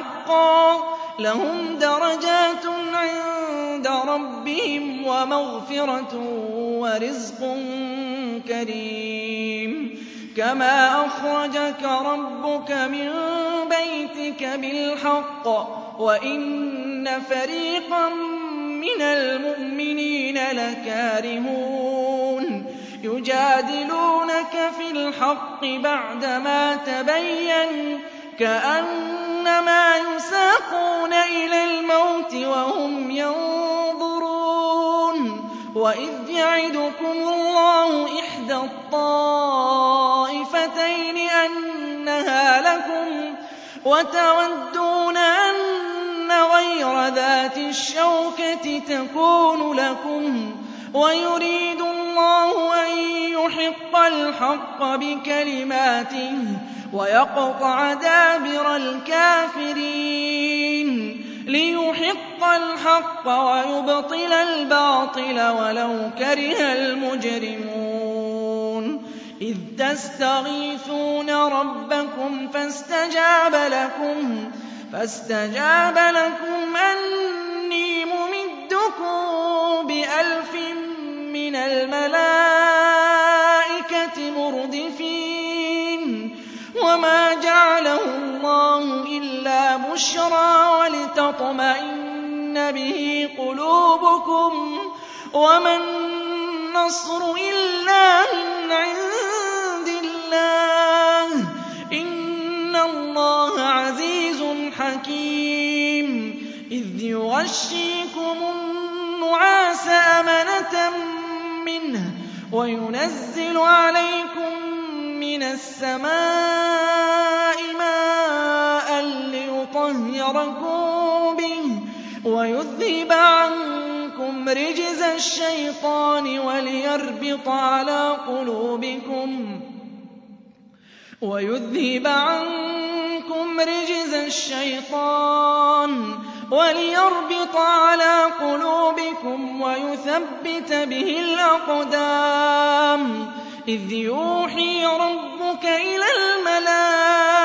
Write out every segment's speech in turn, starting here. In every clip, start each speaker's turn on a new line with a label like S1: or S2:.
S1: حقا لهم درجات عند ربهم ومغفرة ورزق كريم. كما أخرجك ربك من بيتك بالحق وإن فريقا من المؤمنين لكارهون. يجادلونك في الحق بعدما تبين كأنما يساقون إلى الموت وهم ينظرون وإذ يعدكم الله إحدى الطائفتين أنها لكم وتودون أن غير ذات الشوكة تكون لكم ويريد الله أن يحق الحق بكلماته ويقطع دابر الكافرين ليحق الحق ويبطل الباطل ولو كره المجرمون إذ تستغيثون ربكم فاستجاب لكم فاستجاب لكم أني الملائكة مردفين وما جعله الله إلا بشرى ولتطمئن به قلوبكم وما النصر إلا من عند الله إن الله عزيز حكيم إذ يغشيكم النعاس أمنة وينزل عليكم من السماء ماء ليطهركم به ويذهب عنكم رجز الشيطان وليربط على قلوبكم ويذهب عنكم رجز الشيطان وليربط على قلوبكم ويثبت به الأقدام. إذ يوحي ربك إلى الملائكة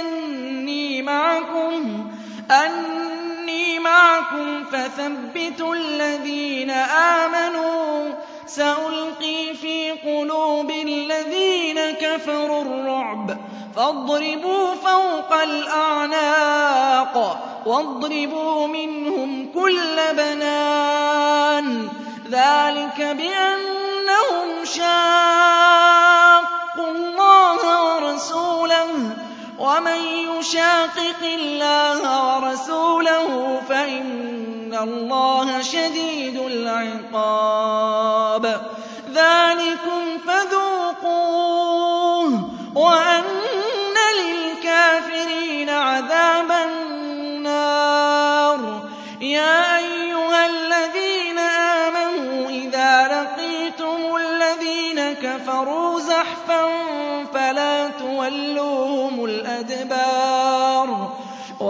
S1: أني معكم أني معكم فثبتوا الذين آمنوا. سألقي في قلوب الذين كفروا الرعب فاضربوا فوق الأعناق. واضربوا منهم كل بنان ذلك بأنهم شاقوا الله ورسوله ومن يشاقق الله ورسوله فإن الله شديد العقاب ذلكم فذوقوه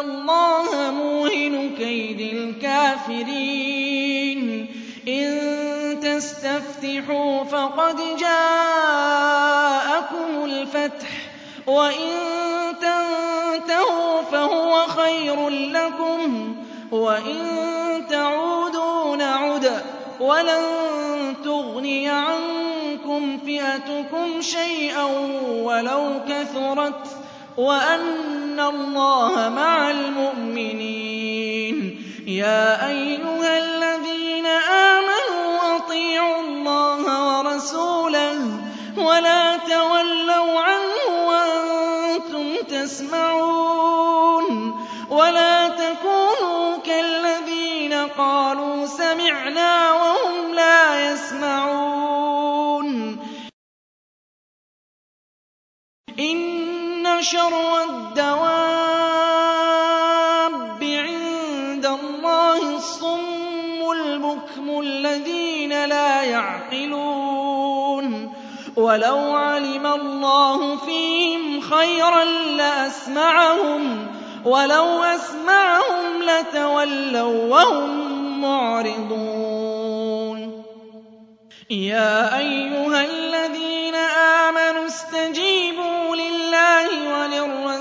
S1: اللَّهَ مُوهِنُ كَيْدِ الْكَافِرِينَ إِن تَسْتَفْتِحُوا فَقَدْ جَاءَكُمُ الْفَتْحُ ۖ وَإِن تَنتَهُوا فَهُوَ خَيْرٌ لَّكُمْ ۖ وَإِن تَعُودُوا نَعُدْ ۚ وَلَن تُغْنِيَ عَنكُمْ فِئَتُكُمْ شَيْئًا وَلَوْ كَثُرَتْ وَأَنَّ اللَّهَ مَعَ الْمُؤْمِنِينَ. يَا أَيُّهَا الَّذِينَ آمَنُوا أَطِيعُوا اللَّهَ وَرَسُولَهُ وَلَا تَوَلَّوْا عَنْهُ وَأَنتُمْ تَسْمَعُونَ. وَلَا تَكُونُوا كَالَّذِينَ قَالُوا سَمِعْنَا وَهُمْ لَا يَسْمَعُونَ. شَرَّ الدَّوَابِّ عِندَ اللَّهِ الصُّمُّ الْبُكْمُ الَّذِينَ لَا يَعْقِلُونَ. وَلَوْ عَلِمَ اللَّهُ فِيهِمْ خَيْرًا لَّأَسْمَعَهُمْ ۖ وَلَوْ أَسْمَعَهُمْ لَتَوَلَّوا وَّهُم مُّعْرِضُونَ. يَا أَيُّهَا الَّذِينَ آمَنُوا اسْتَجِيبُوا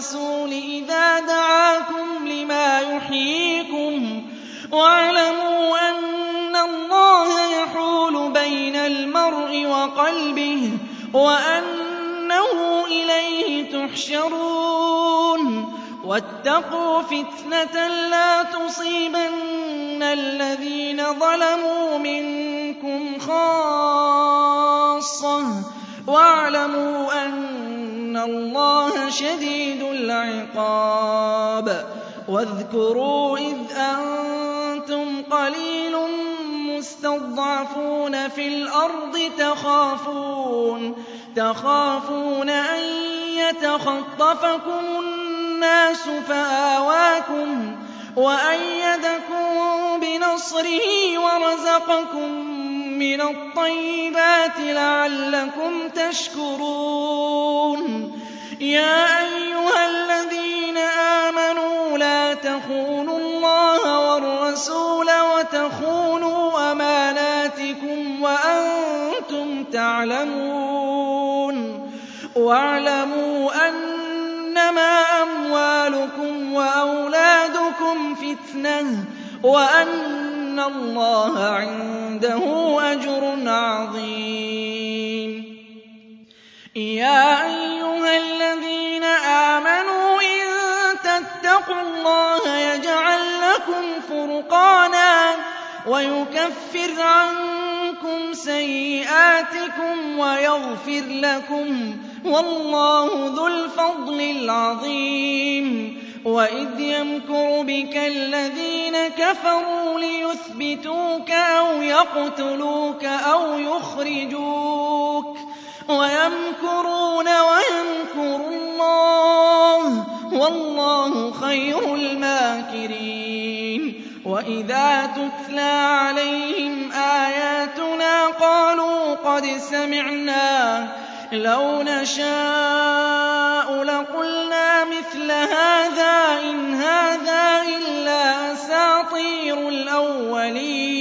S1: وَلِلرَّسُولِ إِذَا دَعَاكُمْ لِمَا يُحْيِيكُمْ ۖ وَاعْلَمُوا أَنَّ اللَّهَ يَحُولُ بَيْنَ الْمَرْءِ وَقَلْبِهِ وَأَنَّهُ إِلَيْهِ تُحْشَرُونَ وَاتَّقُوا فِتْنَةً لَّا تُصِيبَنَّ الَّذِينَ ظَلَمُوا مِنكُمْ خَاصَّةً ۖ وَاعْلَمُوا أَنَّ اللَّهَ شَدِيدُ الْعِقَابِ وَاذْكُرُوا إِذْ أَنتُمْ قَلِيلٌ مُّسْتَضْعَفُونَ فِي الْأَرْضِ تَخَافُونَ أَن يَتَخَطَّفَكُمُ النَّاسُ فَآوَاكُمْ وَأَيَّدَكُم بِنَصْرِهِ وَرَزَقَكُم مِّنَ الطَّيِّبَاتِ لَعَلَّكُمْ تَشْكُرُونَ. يَا أَيُّهَا الَّذِينَ آمَنُوا لَا تَخُونُوا اللَّهَ وَالرَّسُولَ وَتَخُونُوا أَمَانَاتِكُمْ وَأَنتُمْ تَعْلَمُونَ. وَاعْلَمُوا أَنَّمَا أَمْوَالُكُمْ وَأَوْلَادُكُمْ فِتْنَةٌ وَأَنَّ اللَّهَ عِندَهُ أَجْرٌ عَظِيمٌ. يَا أَيُّهَا الَّذِينَ آمَنُوا إِن تَتَّقُوا اللَّهَ يَجْعَل لَّكُمْ فُرْقَانًا وَيُكَفِّرْ عَنكُمْ سَيِّئَاتِكُمْ وَيَغْفِرْ لَكُمْ ۗ وَاللَّهُ ذُو الْفَضْلِ الْعَظِيمِ. وَإِذْ يَمْكُرُ بِكَ الَّذِينَ كَفَرُوا لِيُثْبِتُوكَ أَوْ يَقْتُلُوكَ أَوْ يُخْرِجُوكَ وَيَمْكُرُونَ وَيَمْكُرُ اللَّهُ ۖ وَاللَّهُ خَيْرُ الْمَاكِرِينَ وَإِذَا تُتْلَىٰ عَلَيْهِمْ آيَاتُنَا قَالُوا قَدْ سَمِعْنَا لَوْ نَشَاءُ لَقُلْنَا مِثْلَ هَٰذَا إِنْ هَٰذَا إِلَّا أَسَاطِيرُ الْأَوَّلِينَ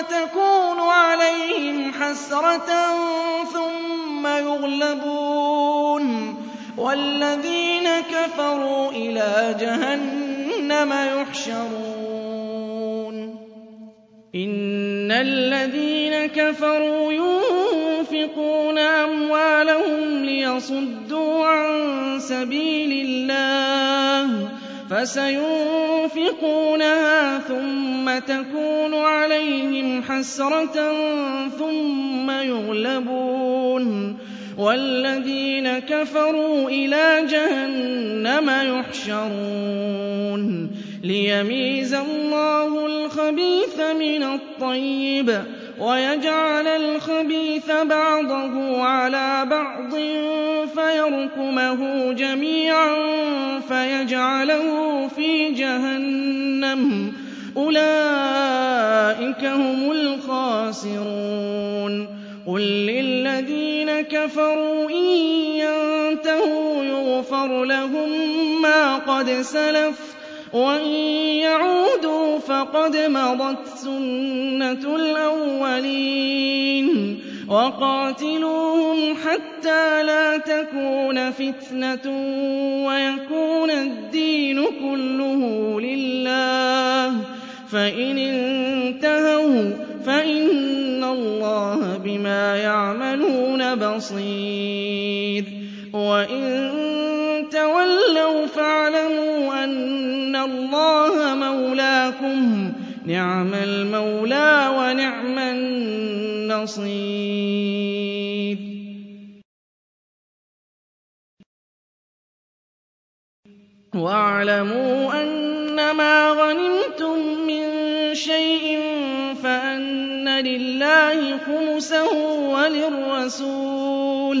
S1: تَكُونُ عَلَيْهِمْ حَسْرَةً ثُمَّ يُغْلَبُونَ. وَالَّذِينَ كَفَرُوا إِلَىٰ جَهَنَّمَ يُحْشَرُونَ. إِنَّ الَّذِينَ كَفَرُوا يُنفِقُونَ أَمْوَالَهُمْ لِيَصُدُّوا عَن سَبِيلِ اللَّهِ. فَسَيُنفِقُونَهَا ثُمَّ تَكُونُ عَلَيْهِمْ حَسْرَةً ثُمَّ يُغْلَبُونَ وَالَّذِينَ كَفَرُوا إِلَىٰ جَهَنَّمَ يُحْشَرُونَ لِيَمِيزَ اللَّهُ الْخَبِيثَ مِنَ الطَّيِّبِ وَيَجْعَلَ الْخَبِيثَ بَعْضَهُ عَلَىٰ بَعْضٍ فَيَرْكُمَهُ جَمِيعًا فَيَجْعَلَهُ فِي جَهَنَّمَ ۚ. أُولَٰئِكَ هُمُ الْخَاسِرُونَ. قُل لِّلَّذِينَ كَفَرُوا إِن يَنتَهُوا يُغْفَرْ لَهُم مَّا قَدْ سَلَفَ وَإِن يَعُودُوا فَقَدْ مَضَتْ سُنَّةُ الْأَوَّلِينَ وَقَاتِلُوهُمْ حَتَّىٰ لَا تَكُونَ فِتْنَةٌ وَيَكُونَ الدِّينُ كُلُّهُ لِلَّهِ ۖ فَإِنِ انتَهَوْا فَإِنَّ اللَّهَ بِمَا يَعْمَلُونَ بَصِيرٌ وَإِن تَوَلَّوْا فَاعْلَمُوا أَنَّ اللَّهَ مَوْلَاكُمْ ۚ. نِعْمَ الْمَوْلَىٰ وَنِعْمَ النَّصِيرُ. وَاعْلَمُوا أَنَّمَا غَنِمْتُم مِّن شَيْءٍ فَأَنَّ لِلَّهِ خُمُسَهُ وَلِلرَّسُولِ.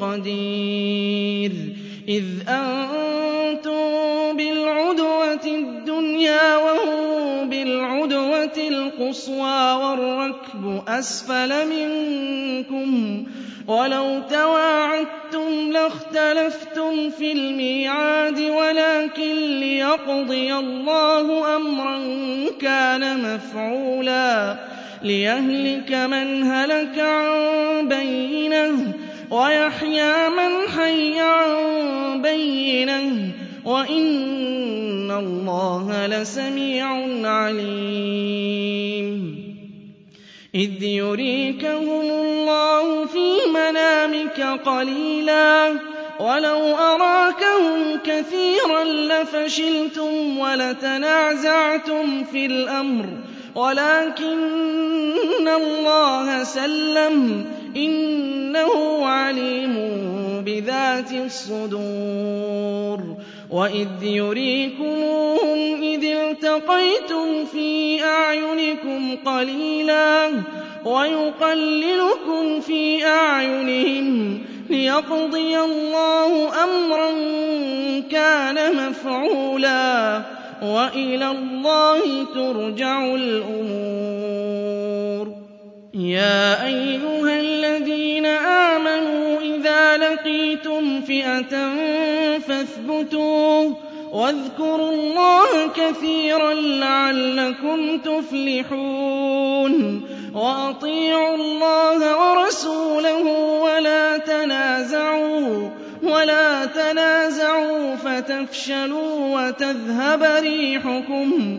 S1: قَدِيرٌ. إِذْ أَنتُم بِالْعُدْوَةِ الدُّنْيَا وَهُم بِالْعُدْوَةِ الْقُصْوَىٰ وَالرَّكْبُ أَسْفَلَ مِنكُمْ ۚ وَلَوْ تَوَاعَدتُّمْ لَاخْتَلَفْتُمْ فِي الْمِيعَادِ وَلَٰكِن لِّيَقْضِيَ اللَّهُ أَمْرًا كَانَ مَفْعُولًا. لِّيَهْلِكَ مَنْ هَلَكَ عَن بَيِّنَةٍ وَيَحْيَىٰ مَنْ حَيَّ عَن بَيِّنَةٍ ۗ وَإِنَّ اللَّهَ لَسَمِيعٌ عَلِيمٌ. إِذْ يُرِيكَهُمُ اللَّهُ فِي مَنَامِكَ قَلِيلًا ۖ وَلَوْ أَرَاكَهُمْ كَثِيرًا لَّفَشِلْتُمْ وَلَتَنَازَعْتُمْ فِي الْأَمْرِ. وَلَٰكِنَّ اللَّهَ سَلَّمَ ۗ عَلِيمٌ بِذَاتِ الصُّدُورِ وَإِذْ يُرِيكُمُوهُمْ إِذِ الْتَقَيْتُمْ فِي أَعْيُنِكُمْ قَلِيلًا وَيُقَلِّلُكُمْ فِي أَعْيُنِهِمْ لِيَقْضِيَ اللَّهُ أَمْرًا كَانَ مَفْعُولًا ۗ وَإِلَى اللَّهِ تُرْجَعُ الْأُمُورُ. يَا أَيُّهَا الَّذِينَ آمَنُوا إِذَا لَقِيتُمْ فِئَةً فَاثْبُتُوا وَاذْكُرُوا اللَّهَ كَثِيرًا لَّعَلَّكُمْ تُفْلِحُونَ وَأَطِيعُوا اللَّهَ وَرَسُولَهُ وَلَا تَنَازَعُوا فَتَفْشَلُوا وَتَذْهَبَ رِيحُكُمْ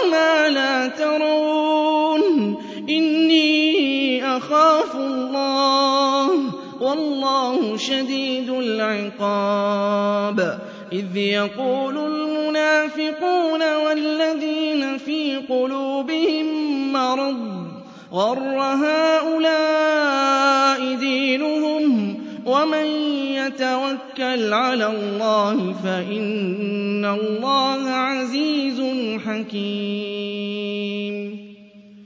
S1: إِنِّي أَخَافُ اللَّهَ ۚ وَاللَّهُ شَدِيدُ الْعِقَابِ. إِذْ يَقُولُ الْمُنَافِقُونَ وَالَّذِينَ فِي قُلُوبِهِم مَّرَضٌ غَرَّ هَٰؤُلَاءِ دِينُهُمْ ۗ؟ وَمَن يَتَوَكَّلْ عَلَى اللَّهِ فَإِنَّ اللَّهَ عَزِيزٌ حَكِيمٌ.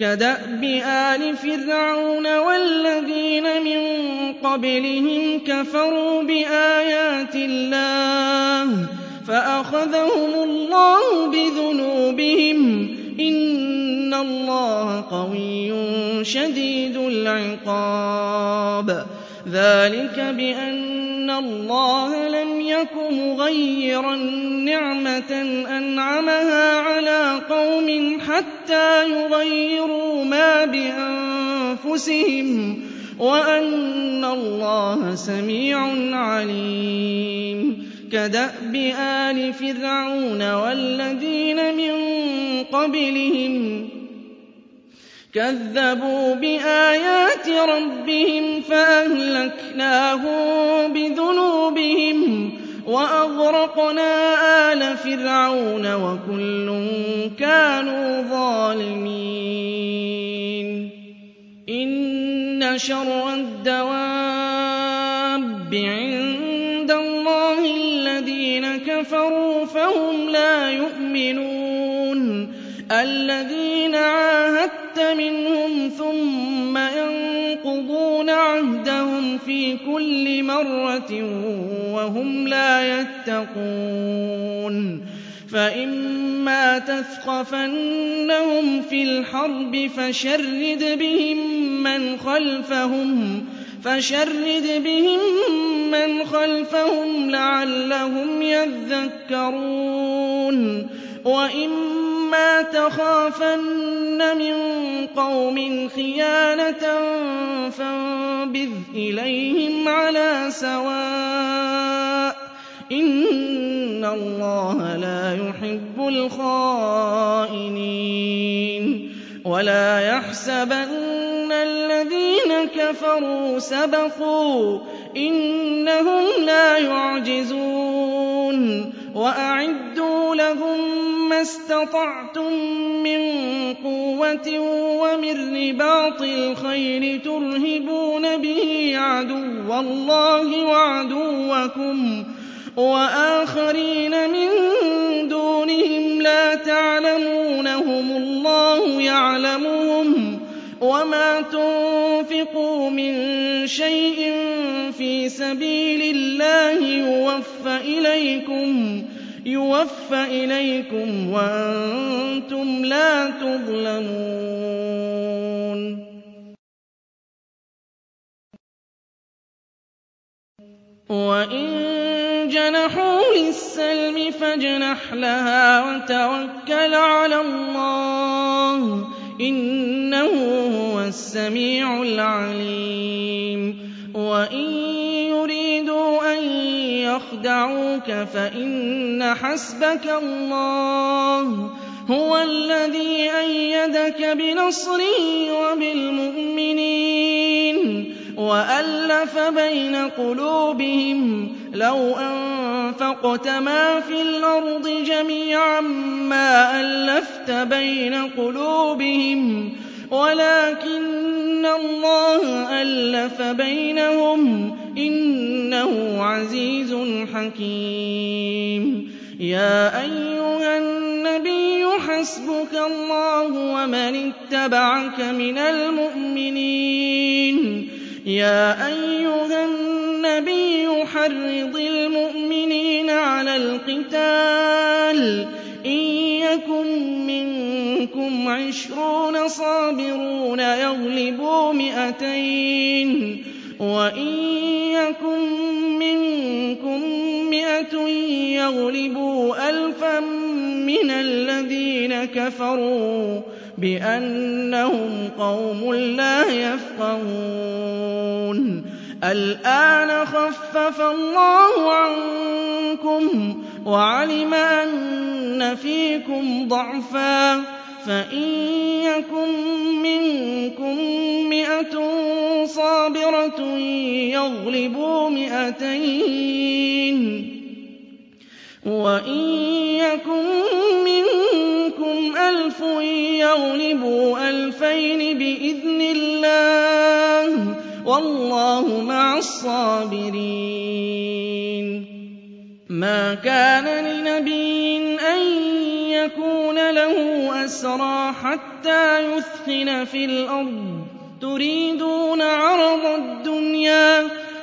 S1: كَدَأْبِ آلِ فِرْعَوْنَ وَالَّذِينَ مِن قَبْلِهِمْ كَفَرُوا بِآيَاتِ اللَّهِ فَأَخَذَهُمُ اللَّهُ بِذُنُوبِهِمْ ۗ إِنَّ اللَّهَ قَوِيٌّ شَدِيدُ الْعِقَابِ ذَٰلِكَ بِأَنَّ اللَّهَ لَمْ يَكُ مُغَيِّرًا نِّعْمَةً أَنْعَمَهَا عَلَىٰ قَوْمٍ حَتَّىٰ يُغَيِّرُوا مَا بِأَنفُسِهِمْ ۙ وَأَنَّ اللَّهَ سَمِيعٌ عَلِيمٌ. كَدَأْبِ آلِ فِرْعَوْنَ وَالَّذِينَ مِن قَبْلِهِمْ كَذَّبُوا بِآيَاتِ رَبِّهِمْ فَأَهْلَكْنَاهُم بِذُنُوبِهِمْ وَأَغْرَقْنَا آلَ فِرْعَوْنَ ۚ وَكُلٌّ كَانُوا ظَالِمِينَ. إِنَّ شَرَّ الدَّوَابِّ عِندَ اللَّهِ الَّذِينَ كَفَرُوا فَهُمْ لَا يُؤْمِنُونَ. الَّذِينَ عَاهَدتَّ مِنْهُمْ ثُمَّ يَنقُضُونَ عَهْدَهُمْ فِي كُلِّ مَرَّةٍ وَهُمْ لَا يَتَّقُونَ فَإِمَّا تَثْقَفَنَّهُمْ فِي الْحَرْبِ فَشَرِّدْ بِهِم مَّنْ خَلْفَهُمْ لَعَلَّهُمْ يَذَّكَّرُونَ. وَإِمَّا تَخَافَنَّ مِن قَوْمٍ خِيَانَةً فَانبِذْ إِلَيْهِمْ عَلَىٰ سَوَاءٍ ۚ. إِنَّ اللَّهَ لَا يُحِبُّ الْخَائِنِينَ. وَلَا يَحْسَبَنَّ الَّذِينَ كَفَرُوا سَبَقُوا ۚ إِنَّهُمْ لَا يُعْجِزُونَ وَأَعِدُّوا لَهُم مَّا اسْتَطَعْتُم مِّن قُوَّةٍ وَمِن رِّبَاطِ الْخَيْلِ تُرْهِبُونَ بِهِ عَدُوَّ اللَّهِ وَعَدُوَّكُمْ وَآخَرِينَ مِن دُونِهِمْ لَا تَعْلَمُونَهُمُ اللَّهُ يَعْلَمُهُمْ ۚ وَمَا تُنفِقُوا مِن شَيْءٍ فِي سَبِيلِ اللَّهِ يُوَفَّ إِلَيْكُمْ وَأَنتُمْ لَا تُظْلَمُونَ. وَإِن جَنَحُوا لِلسَّلْمِ فَاجْنَحْ لَهَا وَتَوَكَّلْ عَلَى اللَّهِ ۚ إِنَّهُ هُوَ السَّمِيعُ الْعَلِيمُ. وَإِن يُرِيدُوا يخدعوك فإن حسبك الله هو الذي أيدك بنصره وبالمؤمنين وألف بين قلوبهم لو أنفقت ما في الأرض جميعا ما ألفت بين قلوبهم ولكن الله ألف بينهم إنه عزيز حكيم يا أيها النبي حسبك الله ومن اتبعك من المؤمنين يا أيها النبي حرض المؤمنين على القتال. إن يكن منكم عشرون صابرون يغلبوا مئتين. وإن يكن منكم مئة يغلبوا ألفا من الذين كفروا بأنهم قوم لا يفقهون. الآن خفف الله عنكم وعلم أن فيكم ضعفا فإن يكن منكم مئة صابرة يغلبوا مئتين وإن يكن منكم ألف يغلبوا ألفين بإذن الله والله مع الصابرين. ما كان لنبي أن يكون له أسرى حتى يثخن في الأرض. تريدون عرض الدنيا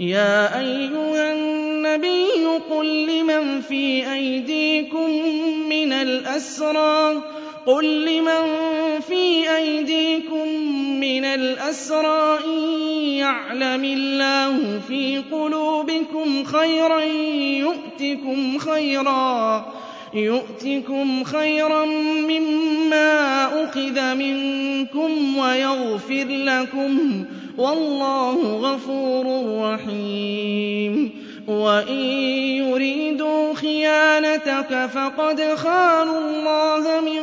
S1: يا أيها النبي قل لمن في أيديكم من الأسرى قل لمن في أيديكم من الأسرى إن يعلم الله في قلوبكم خيرا يؤتكم خيرا يؤتكم خيرا مما أخذ منكم ويغفر لكم والله غفور رحيم. وإن يريدوا خيانتك فقد خانوا الله من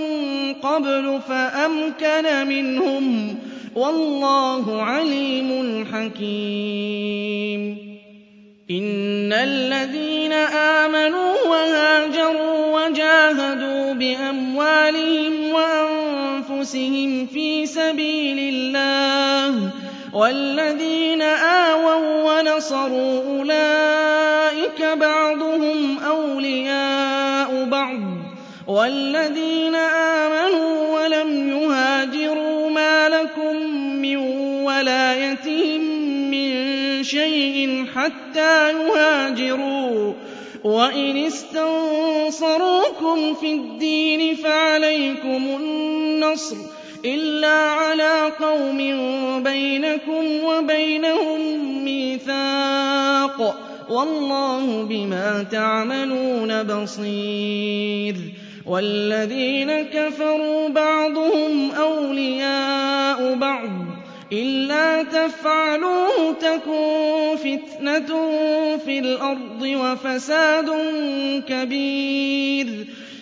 S1: قبل فأمكن منهم. والله عليم حكيم. إن الذين آمنوا وهاجروا وجاهدوا بأموالهم وأنفسهم في سبيل الله والذين آووا ونصروا أولئك بعضهم أولياء بعض والذين آمنوا ولم يهاجروا ما لكم من ولايتهم من شيء حتى يهاجروا وإن استنصروكم في الدين فعليكم النصر إلا على قوم بينكم وبينهم ميثاق والله بما تعملون بصير والذين كفروا بعضهم أولياء بعض إلا تفعلوه تكن فتنة في الأرض وفساد كبير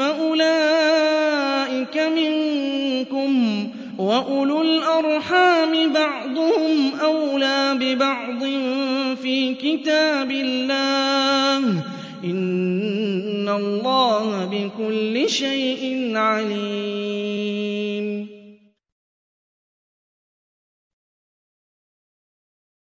S1: فأولئك منكم وأولو الأرحام بعضهم أولى ببعض في كتاب الله إن اللَّهَ بِكُلِّ شَيْءٍ عَلِيمٌ